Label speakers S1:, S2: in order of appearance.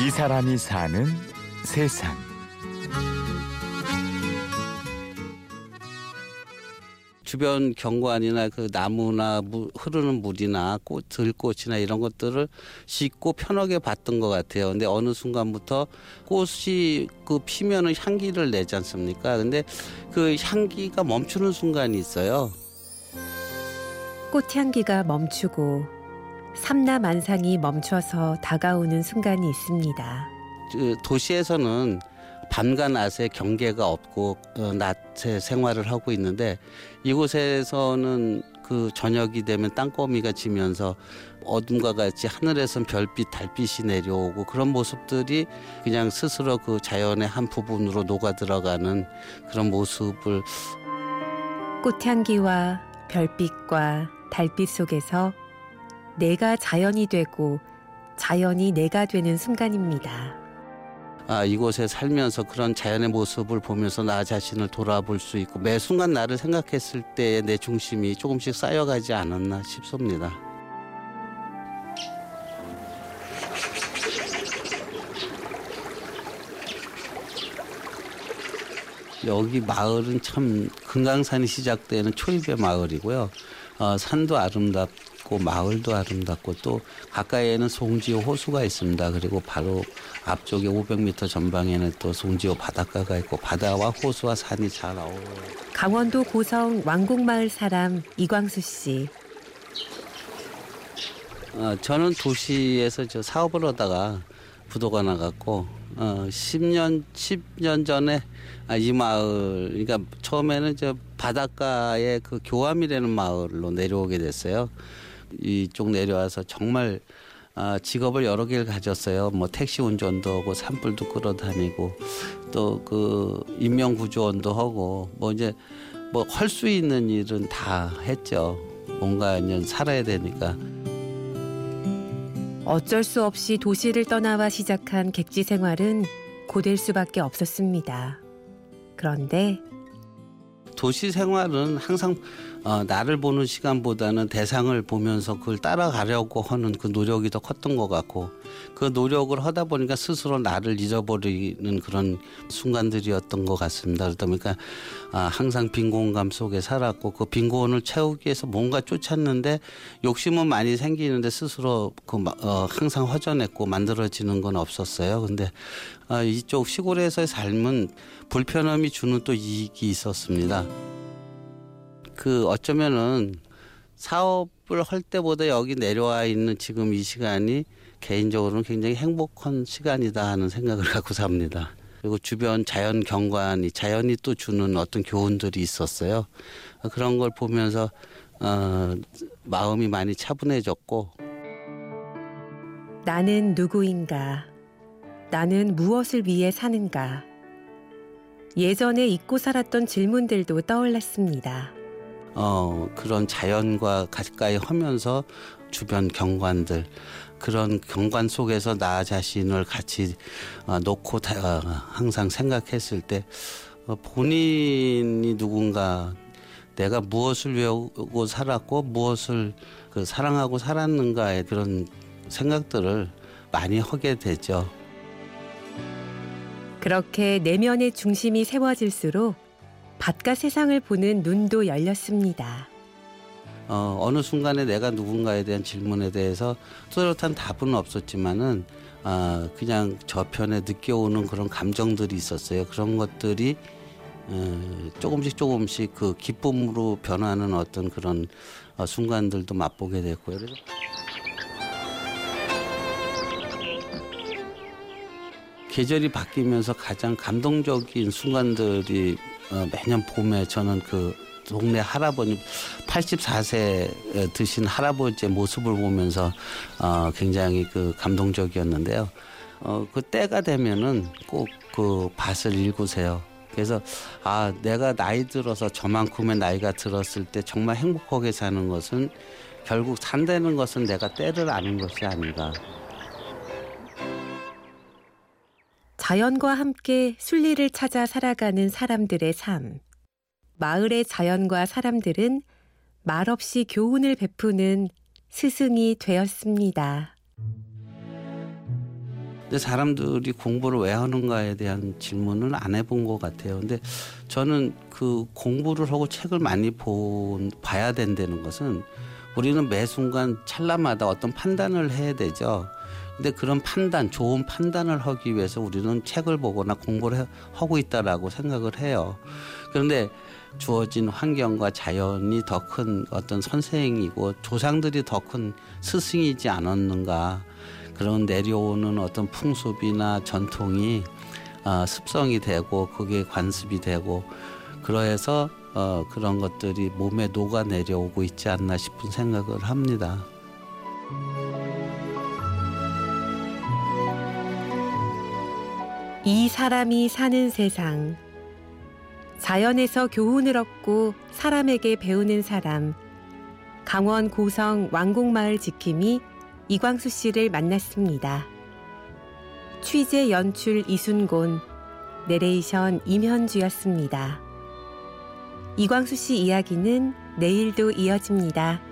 S1: 이 사람이 사는 세상.
S2: 주변 경관이나 그 나무나 무, 흐르는 물이나 꽃, 들꽃이나 이런 것들을 씻고 편하게 봤던 것 같아요. 근데 어느 순간부터 꽃이 그 피면은 향기를 내지 않습니까? 근데 그 향기가 멈추는 순간이 있어요.
S3: 꽃향기가 멈추고 삼라 만상이 멈춰서 다가오는 순간이 있습니다.
S2: 그 도시에서는 밤과 낮의 경계가 없고 어, 낮에 생활을 하고 있는데 이곳에서는 그 저녁이 되면 땅거미가 지면서 어둠과 같이 하늘에선 별빛, 달빛이 내려오고 그런 모습들이 그냥 스스로 그 자연의 한 부분으로 녹아 들어가는 그런 모습을
S3: 꽃향기와 별빛과 달빛 속에서 내가 자연이 되고 자연이 내가 되는 순간입니다.
S2: 아, 이곳에 살면서 그런 자연의 모습을 보면서 나 자신을 돌아볼 수 있고 매 순간 나를 생각했을 때의 내 중심이 조금씩 쌓여가지 않았나 싶습니다. 여기 마을은 참 금강산이 시작되는 초입의 마을이고요. 어, 산도 아름답고 마을도 아름답고 또 가까이에는 송지호 호수가 있습니다. 그리고 바로 앞쪽에 500m 전방에는 또 송지호 바닷가가 있고 바다와 호수와 산이 잘 어울려요.
S3: 강원도 고성 왕곡마을 사람 이광수 씨.
S2: 어, 저는 도시에서 저 사업을 하다가 부도가 나갔고 어, 10년 10년 전에 아, 이 마을 그러니까 처음에는 저 바닷가에 그 교암이라는 마을로 내려오게 됐어요. 이쪽 내려와서 정말 아, 직업을 여러 개를 가졌어요. 뭐 택시 운전도 하고 산불도 끌어다니고 또 그 인명 구조원도 하고 뭐 이제 뭐 할 수 있는 일은 다 했죠. 뭔가 이제 살아야 되니까.
S3: 어쩔 수 없이 도시를 떠나와 시작한 객지 생활은 고될 수밖에 없었습니다. 그런데
S2: 도시 생활은 항상 어, 나를 보는 시간보다는 대상을 보면서 그걸 따라가려고 하는 그 노력이 더 컸던 것 같고 그 노력을 하다 보니까 스스로 나를 잊어버리는 그런 순간들이었던 것 같습니다. 그러다 보니까 아, 항상 빈 공감 속에 살았고 그 빈 공원을 채우기 위해서 뭔가 쫓았는데 욕심은 많이 생기는데 스스로 그 어, 항상 허전했고 만들어지는 건 없었어요. 근데 아, 이쪽 시골에서의 삶은 불편함이 주는 또 이익이 있었습니다. 그 어쩌면은 사업을 할 때보다 여기 내려와 있는 지금 이 시간이 개인적으로는 굉장히 행복한 시간이다 하는 생각을 갖고 삽니다. 그리고 주변 자연 경관이 자연이 또 주는 어떤 교훈들이 있었어요. 그런 걸 보면서 어, 마음이 많이 차분해졌고
S3: 나는 누구인가? 나는 무엇을 위해 사는가? 예전에 잊고 살았던 질문들도 떠올랐습니다.
S2: 어, 그런 자연과 가까이 하면서 주변 경관들 그런 경관 속에서 나 자신을 같이 어, 놓고 다, 어, 항상 생각했을 때 어, 본인이 누군가 내가 무엇을 외우고 살았고 무엇을 그 사랑하고 살았는가의 그런 생각들을 많이 하게 되죠.
S3: 그렇게 내면의 중심이 세워질수록 바깥 세상을 보는 눈도 열렸습니다.
S2: 어, 어느 순간에 내가 누군가에 대한 질문에 대해서 뚜렷한 답은 없었지만은 아, 그냥 저편에 느껴오는 그런 감정들이 있었어요. 그런 것들이 어, 조금씩 조금씩 그 기쁨으로 변하는 어떤 그런 어, 순간들도 맛보게 됐고요. 그래서 계절이 바뀌면서 가장 감동적인 순간들이 어, 매년 봄에 저는 그 동네 할아버지 84세 드신 할아버지의 모습을 보면서 어, 굉장히 그 감동적이었는데요. 어, 그 때가 되면은 꼭 그 밭을 읽으세요. 그래서 아 내가 나이 들어서 저만큼의 나이가 들었을 때 정말 행복하게 사는 것은 결국 산다는 것은 내가 때를 아는 것이 아닌가.
S3: 자연과 함께 순리를 찾아 살아가는 사람들의 삶. 마을의 자연과 사람들은 말없이 교훈을 베푸는 스승이 되었습니다.
S2: 근데 사람들이 공부를 왜 하는가에 대한 질문을 안 해본 것 같아요. 근데 저는 그 공부를 하고 책을 많이 본 봐야 된다는 것은 우리는 매 순간 찰나마다 어떤 판단을 해야 되죠. 근데 그런 판단, 좋은 판단을 하기 위해서 우리는 책을 보거나 공부를 해- 하고 있다라고 생각을 해요. 그런데 주어진 환경과 자연이 더 큰 어떤 선생이고 조상들이 더 큰 스승이지 않았는가 그런 내려오는 어떤 풍습이나 전통이 어, 습성이 되고 그게 관습이 되고 그러해서 어, 그런 것들이 몸에 녹아 내려오고 있지 않나 싶은 생각을 합니다.
S3: 이 사람이 사는 세상. 자연에서 교훈을 얻고 사람에게 배우는 사람. 강원 고성 왕곡마을 지킴이 이광수 씨를 만났습니다. 취재 연출 이순곤, 내레이션 임현주였습니다. 이광수 씨 이야기는 내일도 이어집니다.